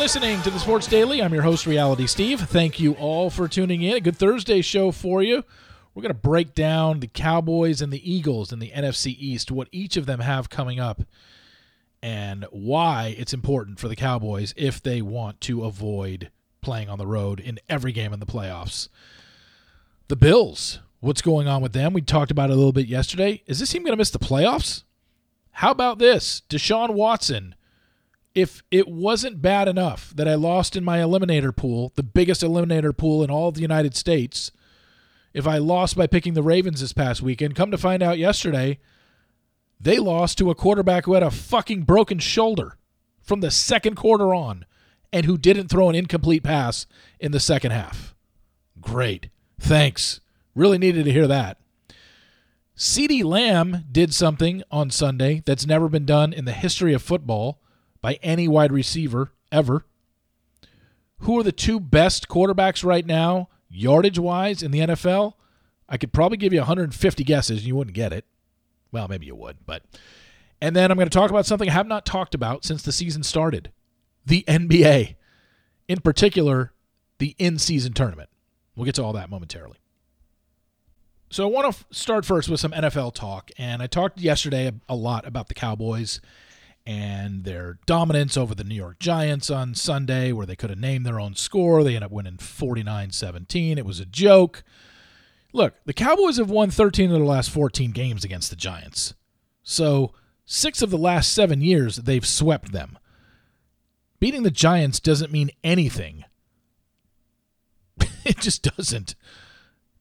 listening to the Sports Daily. I'm your host, Reality Steve. Thank you all for tuning in. A good Thursday show for you. We're going to break down the Cowboys and the Eagles in the NFC East, what each of them have coming up, and why it's important for the Cowboys if they want to avoid playing on the road in every game in the playoffs. The Bills, what's going on with them? We talked about it a little bit yesterday. Is this team going to miss the playoffs? How about this? Deshaun Watson if it wasn't bad enough that I lost in my eliminator pool, the biggest eliminator pool in all of the United States, if I lost by picking the Ravens this past weekend, come to find out yesterday, they lost to a quarterback who had a fucking broken shoulder from the second quarter on and who didn't throw an incomplete pass in the second half. Great. Thanks. Really needed to hear that. CeeDee Lamb did something on Sunday that's never been done in the history of football by any wide receiver ever. Who are the two best quarterbacks right now, yardage wise, in the NFL? I could probably give you 150 guesses and you wouldn't get it. Well, maybe you would, but. And then I'm going to talk about something I have not talked about since the season started the NBA. In particular, the in season tournament. We'll get to all that momentarily. So I want to start first with some NFL talk. And I talked yesterday a lot about the Cowboys and their dominance over the New York Giants on Sunday, where they could have named their own score. They end up winning 49 17. It was a joke. Look, the Cowboys have won 13 of the last 14 games against the Giants. So, six of the last seven years, they've swept them. Beating the Giants doesn't mean anything. it just doesn't.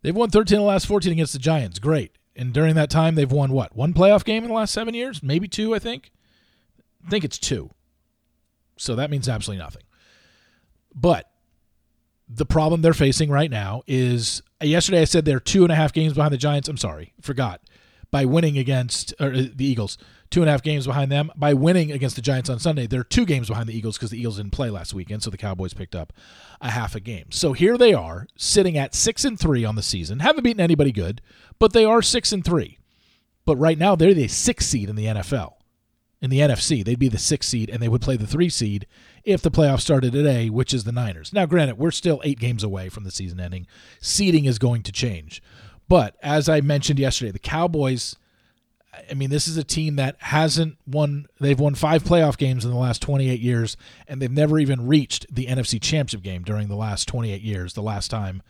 They've won 13 of the last 14 against the Giants. Great. And during that time, they've won what? One playoff game in the last seven years? Maybe two, I think. I think it's two. So that means absolutely nothing. But the problem they're facing right now is yesterday I said they're two and a half games behind the Giants. I'm sorry, forgot. By winning against uh, the Eagles, two and a half games behind them. By winning against the Giants on Sunday, they're two games behind the Eagles because the Eagles didn't play last weekend, so the Cowboys picked up a half a game. So here they are, sitting at six and three on the season. Haven't beaten anybody good, but they are six and three. But right now they're the sixth seed in the NFL in the NFC. They'd be the sixth seed, and they would play the three seed if the playoffs started today, which is the Niners. Now, granted, we're still eight games away from the season ending. Seeding is going to change. But as I mentioned yesterday, the Cowboys. I mean, this is a team that hasn't won. They've won five playoff games in the last 28 years, and they've never even reached the NFC Championship game during the last 28 years, the last time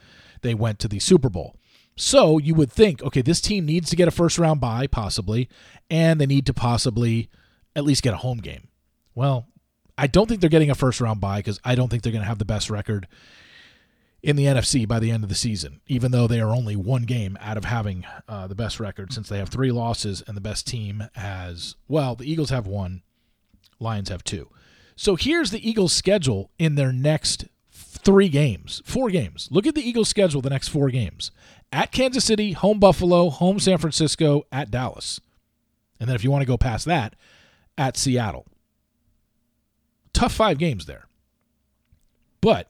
they went to the Super Bowl. So you would think, okay, this team needs to get a first round bye, possibly, and they need to possibly at least get a home game. Well, I don't think they're getting a first round bye because I don't think they're going to have the best record in the NFC by the end of the season, even though they are only one game out of having uh, the best record since they have three losses and the best team has, well, the Eagles have one, Lions have two. So here's the Eagles' schedule in their next three games, four games. Look at the Eagles' schedule the next four games at Kansas City, home Buffalo, home San Francisco, at Dallas. And then if you want to go past that, at Seattle. Tough five games there. But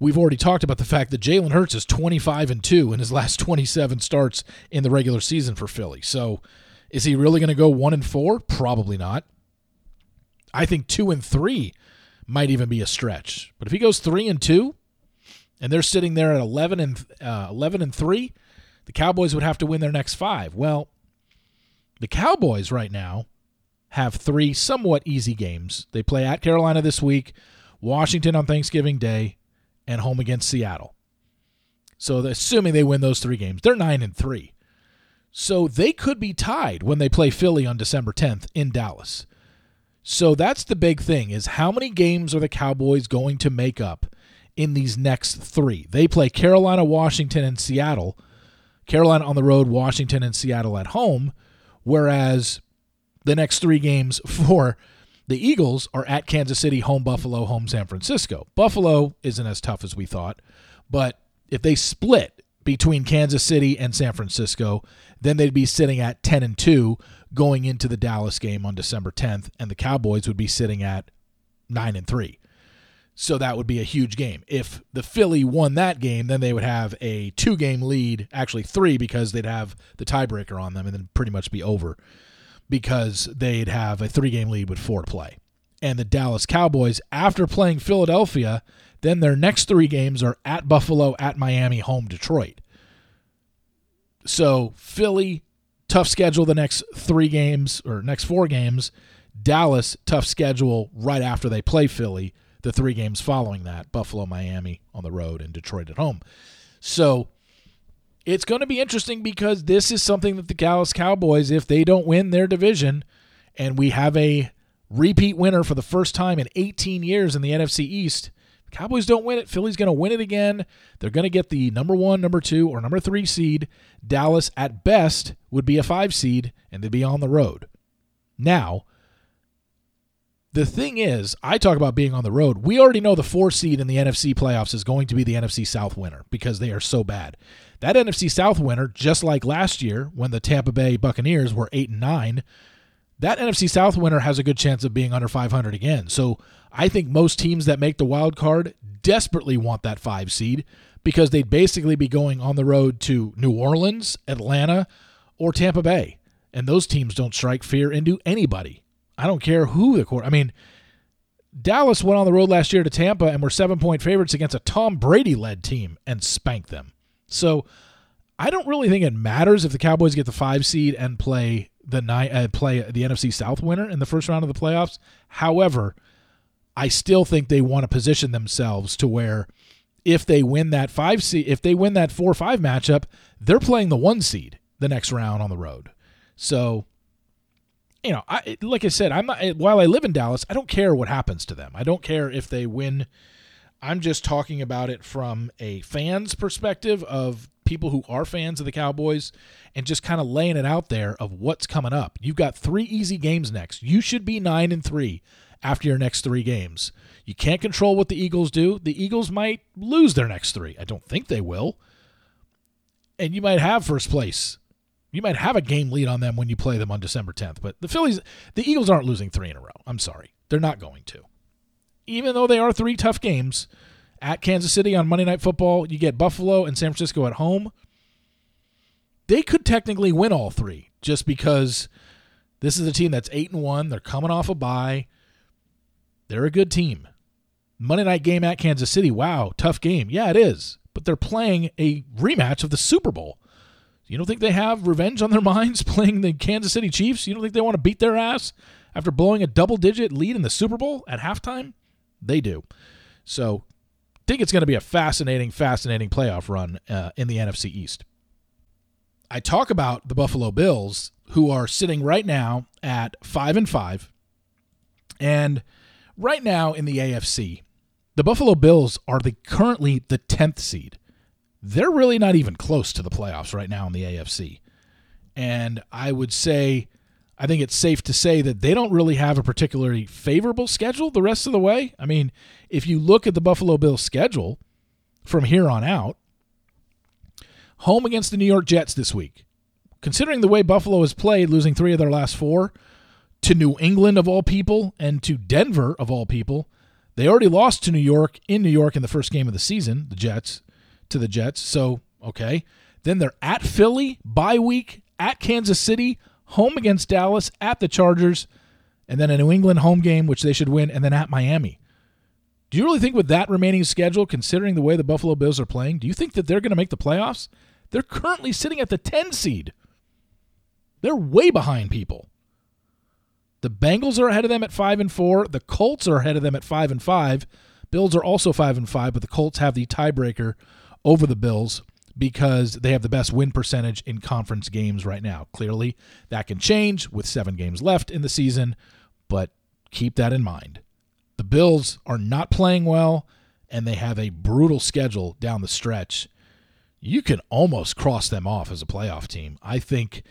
we've already talked about the fact that Jalen Hurts is 25 and 2 in his last 27 starts in the regular season for Philly. So is he really going to go 1 and 4? Probably not. I think 2 and 3 might even be a stretch. But if he goes 3 and 2 and they're sitting there at 11 and uh, 11 and 3, the Cowboys would have to win their next 5. Well, the Cowboys right now have three somewhat easy games. They play at Carolina this week, Washington on Thanksgiving Day, and home against Seattle. So assuming they win those three games, they're 9 and 3. So they could be tied when they play Philly on December 10th in Dallas. So that's the big thing is how many games are the Cowboys going to make up in these next 3? They play Carolina, Washington and Seattle. Carolina on the road, Washington and Seattle at home, whereas the next three games for the Eagles are at Kansas City, home Buffalo, home San Francisco. Buffalo isn't as tough as we thought, but if they split between Kansas City and San Francisco, then they'd be sitting at 10 and 2 going into the Dallas game on December 10th and the Cowboys would be sitting at 9 and 3. So that would be a huge game. If the Philly won that game, then they would have a two game lead, actually three, because they'd have the tiebreaker on them and then pretty much be over because they'd have a three game lead with four to play. and the Dallas Cowboys after playing Philadelphia. Then their next three games are at Buffalo, at Miami, home Detroit. So Philly, tough schedule the next three games or next four games. Dallas, tough schedule right after they play Philly, the three games following that Buffalo, Miami on the road, and Detroit at home. So it's going to be interesting because this is something that the Dallas Cowboys, if they don't win their division, and we have a repeat winner for the first time in 18 years in the NFC East, Cowboys don't win it. Philly's going to win it again. They're going to get the number one, number two, or number three seed. Dallas, at best, would be a five seed, and they'd be on the road. Now, the thing is, I talk about being on the road. We already know the four seed in the NFC playoffs is going to be the NFC South winner because they are so bad. That NFC South winner, just like last year when the Tampa Bay Buccaneers were eight and nine, that NFC South winner has a good chance of being under 500 again. So I think most teams that make the wild card desperately want that five seed because they'd basically be going on the road to New Orleans, Atlanta, or Tampa Bay. And those teams don't strike fear into anybody. I don't care who the court. I mean, Dallas went on the road last year to Tampa and were seven point favorites against a Tom Brady led team and spanked them. So I don't really think it matters if the Cowboys get the five seed and play the night uh, play the NFC South winner in the first round of the playoffs. However, I still think they want to position themselves to where if they win that five seed, if they win that four five matchup, they're playing the one seed the next round on the road. So, you know, I like I said, I'm not. While I live in Dallas, I don't care what happens to them. I don't care if they win. I'm just talking about it from a fan's perspective of people who are fans of the Cowboys and just kind of laying it out there of what's coming up. You've got three easy games next. You should be nine and three after your next three games. You can't control what the Eagles do. The Eagles might lose their next three. I don't think they will. And you might have first place. You might have a game lead on them when you play them on December 10th. But the Phillies, the Eagles aren't losing three in a row. I'm sorry. They're not going to. Even though they are three tough games at Kansas City on Monday Night Football, you get Buffalo and San Francisco at home. They could technically win all three just because this is a team that's 8 and 1. They're coming off a bye. They're a good team. Monday night game at Kansas City. Wow, tough game. Yeah, it is. But they're playing a rematch of the Super Bowl. You don't think they have revenge on their minds playing the Kansas City Chiefs? You don't think they want to beat their ass after blowing a double digit lead in the Super Bowl at halftime? They do. So, I think it's going to be a fascinating, fascinating playoff run uh, in the NFC East. I talk about the Buffalo Bills, who are sitting right now at five and five, and right now in the AFC, the Buffalo Bills are the currently the 10th seed. They're really not even close to the playoffs right now in the AFC. And I would say I think it's safe to say that they don't really have a particularly favorable schedule the rest of the way. I mean, if you look at the Buffalo Bills schedule from here on out, home against the New York Jets this week. Considering the way Buffalo has played, losing 3 of their last 4, to New England of all people and to Denver of all people. They already lost to New York in New York in the first game of the season, the Jets, to the Jets. So, okay. Then they're at Philly, bye week, at Kansas City, home against Dallas, at the Chargers, and then a New England home game, which they should win, and then at Miami. Do you really think with that remaining schedule, considering the way the Buffalo Bills are playing, do you think that they're going to make the playoffs? They're currently sitting at the 10 seed. They're way behind people. The Bengals are ahead of them at five and four. The Colts are ahead of them at five and five. Bills are also five and five, but the Colts have the tiebreaker over the Bills because they have the best win percentage in conference games right now. Clearly, that can change with seven games left in the season, but keep that in mind. The Bills are not playing well, and they have a brutal schedule down the stretch. You can almost cross them off as a playoff team. I think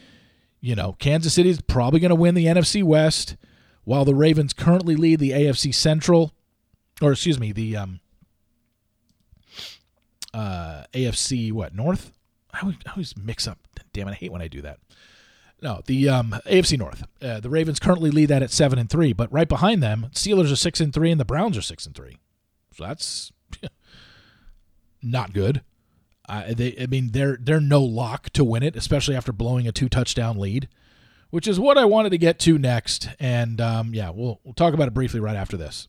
you know, Kansas City is probably going to win the NFC West, while the Ravens currently lead the AFC Central, or excuse me, the um, uh, AFC what North? I always, I always mix up. Damn it, I hate when I do that. No, the um, AFC North. Uh, the Ravens currently lead that at seven and three, but right behind them, Steelers are six and three, and the Browns are six and three. So that's not good. Uh, they, I mean, they're they're no lock to win it, especially after blowing a two touchdown lead. which is what I wanted to get to next. And um, yeah, we'll we'll talk about it briefly right after this.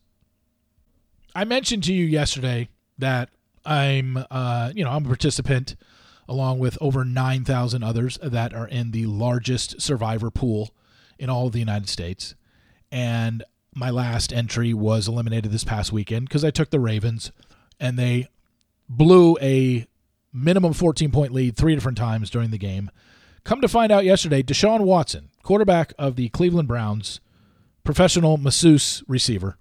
I mentioned to you yesterday that I'm, uh, you know, I'm a participant along with over 9,000 others that are in the largest survivor pool in all of the United States. And my last entry was eliminated this past weekend because I took the Ravens and they blew a minimum 14 point lead three different times during the game. Come to find out yesterday, Deshaun Watson, quarterback of the Cleveland Browns, professional masseuse receiver,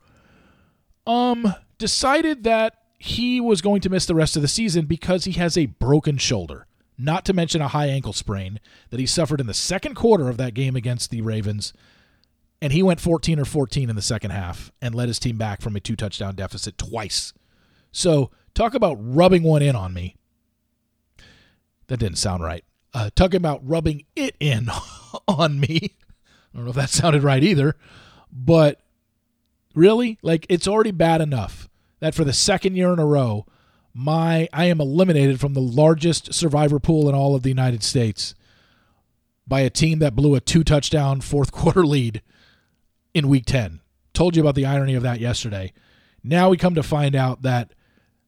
um, decided that he was going to miss the rest of the season because he has a broken shoulder, not to mention a high ankle sprain that he suffered in the second quarter of that game against the Ravens. And he went 14 or 14 in the second half and led his team back from a two touchdown deficit twice. So, talk about rubbing one in on me. That didn't sound right. Uh, talking about rubbing it in on me. I don't know if that sounded right either. But really, like, it's already bad enough that for the second year in a row, my I am eliminated from the largest survivor pool in all of the United States by a team that blew a two touchdown fourth quarter lead in week 10. Told you about the irony of that yesterday. Now we come to find out that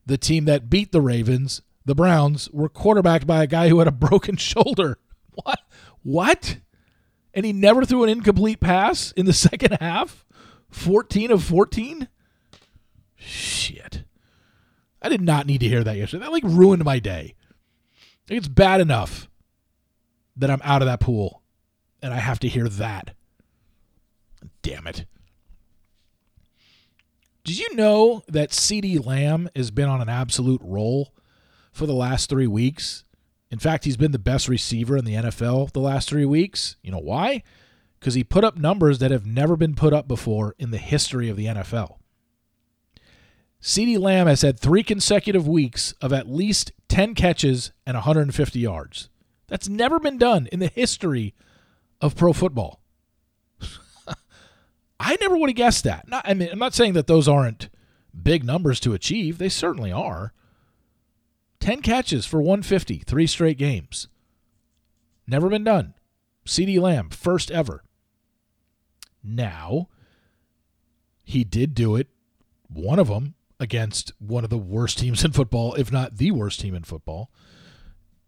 the team that beat the Ravens, the Browns, were quarterbacked by a guy who had a broken shoulder. What? What? And he never threw an incomplete pass in the second half? 14 of 14? Shit. I did not need to hear that yesterday. That like ruined my day. It's bad enough that I'm out of that pool and I have to hear that. Damn it. Did you know that CeeDee Lamb has been on an absolute roll for the last three weeks? In fact, he's been the best receiver in the NFL the last three weeks. You know why? Because he put up numbers that have never been put up before in the history of the NFL. CeeDee Lamb has had three consecutive weeks of at least 10 catches and 150 yards. That's never been done in the history of pro football. I never would have guessed that. Not, I mean, I'm not saying that those aren't big numbers to achieve. They certainly are. 10 catches for 150, three straight games. Never been done. CeeDee Lamb, first ever. Now, he did do it, one of them, against one of the worst teams in football, if not the worst team in football,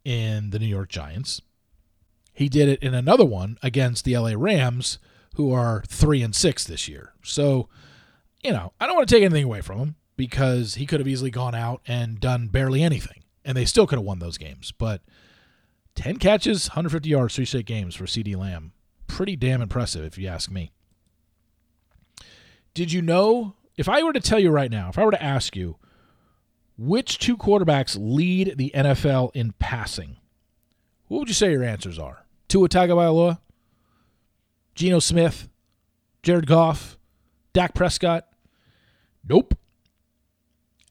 in the New York Giants. He did it in another one against the LA Rams, who are three and six this year. So, you know, I don't want to take anything away from him because he could have easily gone out and done barely anything, and they still could have won those games. But 10 catches, 150 yards, three straight games for CeeDee Lamb. Pretty damn impressive, if you ask me. Did you know if I were to tell you right now, if I were to ask you which two quarterbacks lead the NFL in passing, what would you say your answers are? Tua Tagovailoa, Geno Smith, Jared Goff, Dak Prescott? Nope.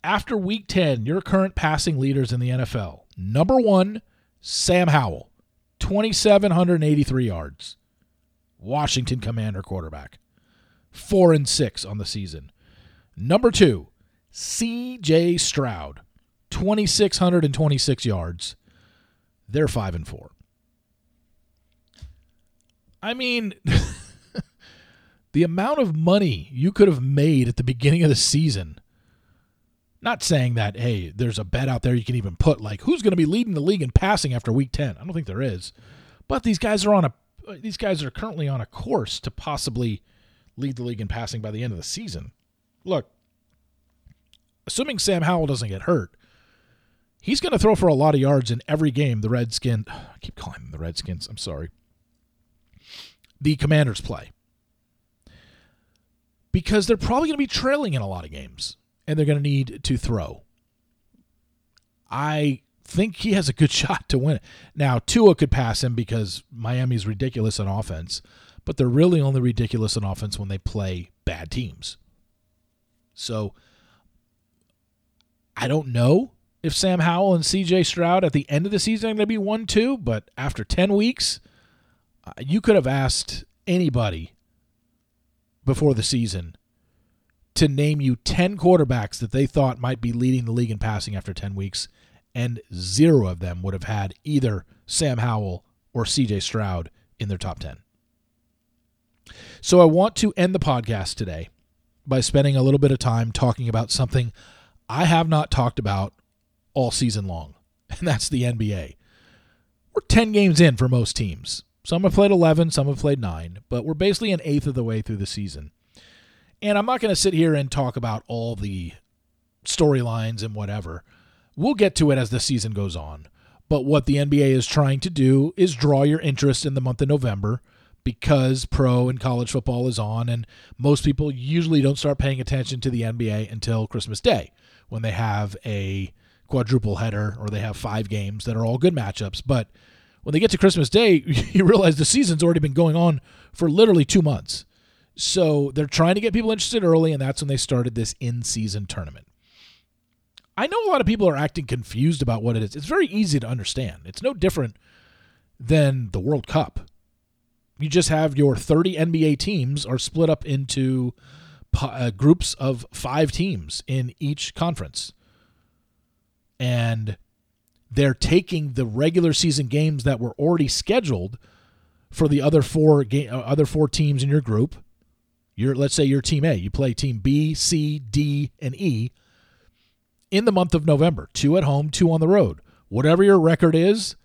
After week 10, your current passing leaders in the NFL. Number one, Sam Howell, 2,783 yards. Washington Commander quarterback. Four and six on the season. Number two, C.J. Stroud, 2,626 yards. They're five and four. I mean, the amount of money you could have made at the beginning of the season. Not saying that, hey, there's a bet out there you can even put, like who's going to be leading the league in passing after week 10. I don't think there is. But these guys are on a these guys are currently on a course to possibly lead the league in passing by the end of the season. Look, assuming Sam Howell doesn't get hurt, he's going to throw for a lot of yards in every game the Redskins, I keep calling them the Redskins, I'm sorry, the Commanders play. Because they're probably going to be trailing in a lot of games and they're going to need to throw. I think he has a good shot to win it. Now, Tua could pass him because Miami's ridiculous on offense, but they're really only ridiculous on offense when they play bad teams. So I don't know if Sam Howell and CJ Stroud at the end of the season are going to be 1 2, but after 10 weeks, uh, you could have asked anybody before the season to name you 10 quarterbacks that they thought might be leading the league in passing after 10 weeks, and zero of them would have had either Sam Howell or CJ Stroud in their top 10. So I want to end the podcast today by spending a little bit of time talking about something I have not talked about all season long, and that's the NBA. We're 10 games in for most teams. Some have played 11, some have played 9, but we're basically an eighth of the way through the season. And I'm not going to sit here and talk about all the storylines and whatever. We'll get to it as the season goes on. But what the NBA is trying to do is draw your interest in the month of November because pro and college football is on, and most people usually don't start paying attention to the NBA until Christmas Day when they have a quadruple header or they have five games that are all good matchups. But when they get to Christmas Day, you realize the season's already been going on for literally two months. So they're trying to get people interested early, and that's when they started this in season tournament. I know a lot of people are acting confused about what it is. It's very easy to understand. It's no different than the World Cup. You just have your 30 NBA teams are split up into uh, groups of five teams in each conference. And they're taking the regular season games that were already scheduled for the other four uh, other four teams in your group. Your let's say your team A, you play team B, C, D, and E in the month of November. Two at home, two on the road. Whatever your record is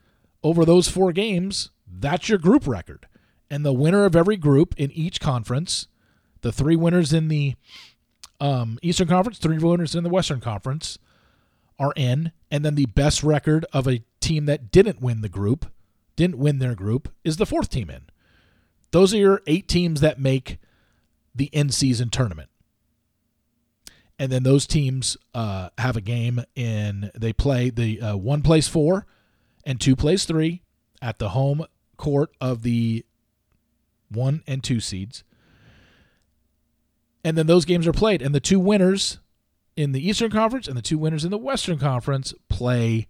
over those four games, that's your group record. And the winner of every group in each conference, the three winners in the um, Eastern Conference, three winners in the Western Conference, are in, and then the best record of a team that didn't win the group, didn't win their group, is the fourth team in. Those are your eight teams that make the in season tournament. And then those teams uh, have a game in, they play the uh, one plays four and two plays three at the home court of the one and two seeds. And then those games are played, and the two winners in the Eastern Conference and the two winners in the Western Conference play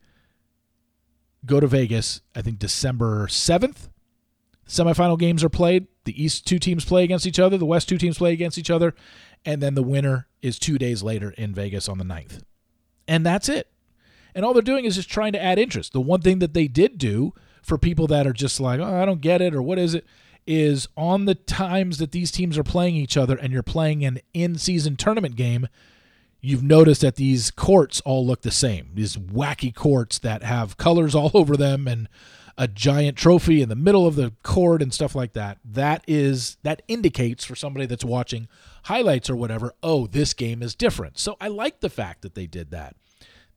go to Vegas, I think December 7th. Semifinal games are played. The East two teams play against each other, the West two teams play against each other, and then the winner is 2 days later in Vegas on the 9th. And that's it. And all they're doing is just trying to add interest. The one thing that they did do for people that are just like, "Oh, I don't get it," or "What is it?" Is on the times that these teams are playing each other and you're playing an in-season tournament game, you've noticed that these courts all look the same. These wacky courts that have colors all over them and a giant trophy in the middle of the court and stuff like that. That is that indicates for somebody that's watching highlights or whatever, oh, this game is different. So I like the fact that they did that.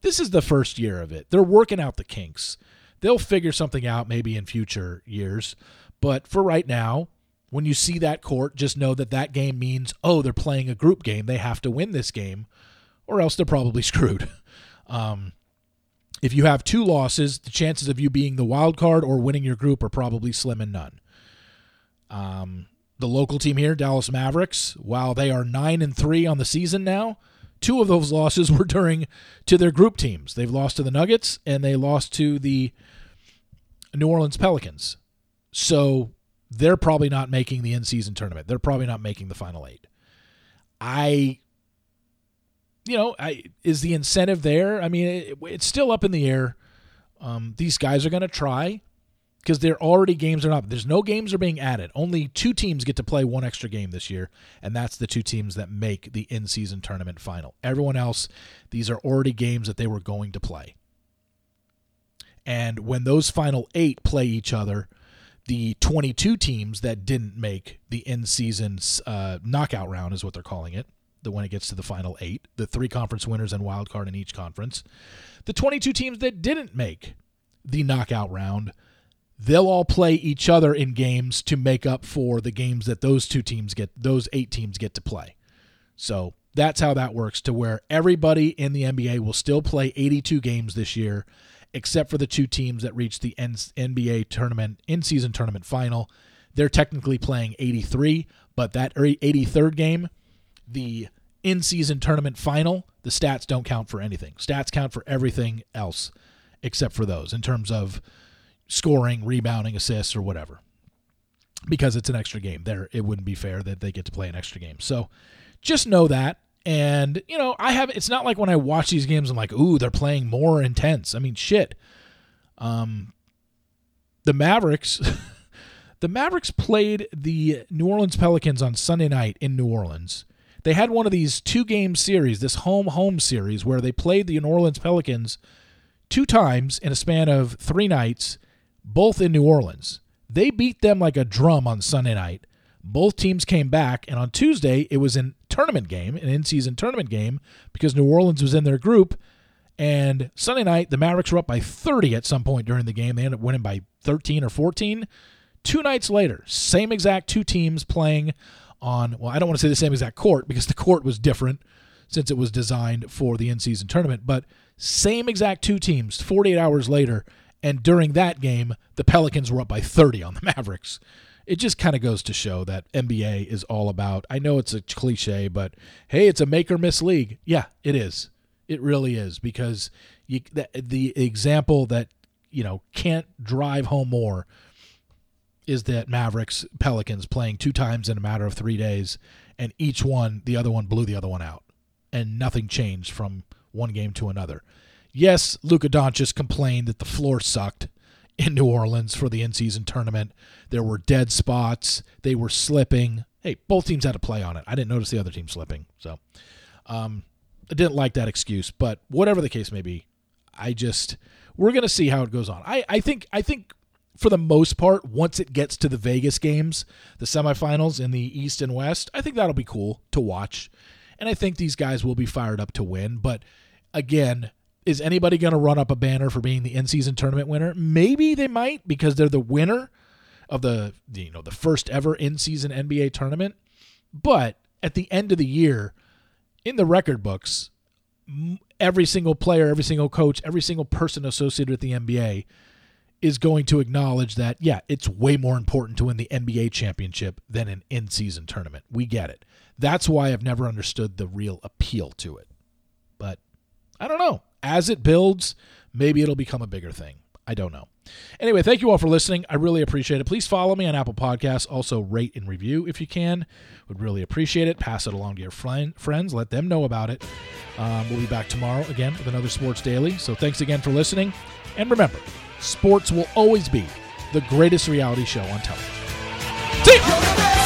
This is the first year of it. They're working out the kinks. They'll figure something out maybe in future years, but for right now, when you see that court, just know that that game means, oh, they're playing a group game. They have to win this game or else they're probably screwed. Um, if you have two losses, the chances of you being the wild card or winning your group are probably slim and none. Um, the local team here, Dallas Mavericks, while they are nine and three on the season now, two of those losses were during to their group teams. They've lost to the Nuggets and they lost to the New Orleans Pelicans. So they're probably not making the in-season tournament. They're probably not making the final eight. I you know, I, is the incentive there? I mean, it, it's still up in the air. Um, these guys are going to try because they're already games are not. There's no games are being added. Only two teams get to play one extra game this year, and that's the two teams that make the in-season tournament final. Everyone else, these are already games that they were going to play. And when those final eight play each other, the 22 teams that didn't make the in-season uh, knockout round is what they're calling it the when it gets to the final eight, the three conference winners and wild card in each conference. The 22 teams that didn't make the knockout round, they'll all play each other in games to make up for the games that those two teams get, those eight teams get to play. So that's how that works to where everybody in the NBA will still play 82 games this year, except for the two teams that reached the NBA tournament, in season tournament final. They're technically playing 83, but that er, 83rd game, the in season tournament final, the stats don't count for anything. Stats count for everything else except for those in terms of scoring, rebounding, assists, or whatever. Because it's an extra game. There it wouldn't be fair that they get to play an extra game. So just know that. And, you know, I have it's not like when I watch these games I'm like, ooh, they're playing more intense. I mean shit. Um the Mavericks The Mavericks played the New Orleans Pelicans on Sunday night in New Orleans. They had one of these two game series, this home home series, where they played the New Orleans Pelicans two times in a span of three nights, both in New Orleans. They beat them like a drum on Sunday night. Both teams came back, and on Tuesday, it was a tournament game, an in season tournament game, because New Orleans was in their group. And Sunday night, the Mavericks were up by 30 at some point during the game. They ended up winning by 13 or 14. Two nights later, same exact two teams playing on, well, I don't want to say the same exact court because the court was different since it was designed for the in season tournament, but same exact two teams 48 hours later. And during that game, the Pelicans were up by 30 on the Mavericks. It just kind of goes to show that NBA is all about. I know it's a cliche, but hey, it's a make or miss league. Yeah, it is. It really is because you, the, the example that you know can't drive home more is that Mavericks Pelicans playing two times in a matter of three days, and each one the other one blew the other one out, and nothing changed from one game to another. Yes, Luka Doncic complained that the floor sucked in New Orleans for the in-season tournament. There were dead spots. They were slipping. Hey, both teams had to play on it. I didn't notice the other team slipping, so um, I didn't like that excuse. But whatever the case may be, I just we're gonna see how it goes on. I, I think I think for the most part, once it gets to the Vegas games, the semifinals in the East and West, I think that'll be cool to watch. And I think these guys will be fired up to win. But again, is anybody going to run up a banner for being the in-season tournament winner? Maybe they might because they're the winner of the you know the first ever in-season NBA tournament. But at the end of the year, in the record books, every single player, every single coach, every single person associated with the NBA is going to acknowledge that, yeah, it's way more important to win the NBA championship than an in season tournament. We get it. That's why I've never understood the real appeal to it. But I don't know. As it builds, maybe it'll become a bigger thing. I don't know. Anyway, thank you all for listening. I really appreciate it. Please follow me on Apple Podcasts. Also, rate and review if you can. Would really appreciate it. Pass it along to your friend, friends. Let them know about it. Um, we'll be back tomorrow again with another Sports Daily. So thanks again for listening. And remember, sports will always be the greatest reality show on television. See you.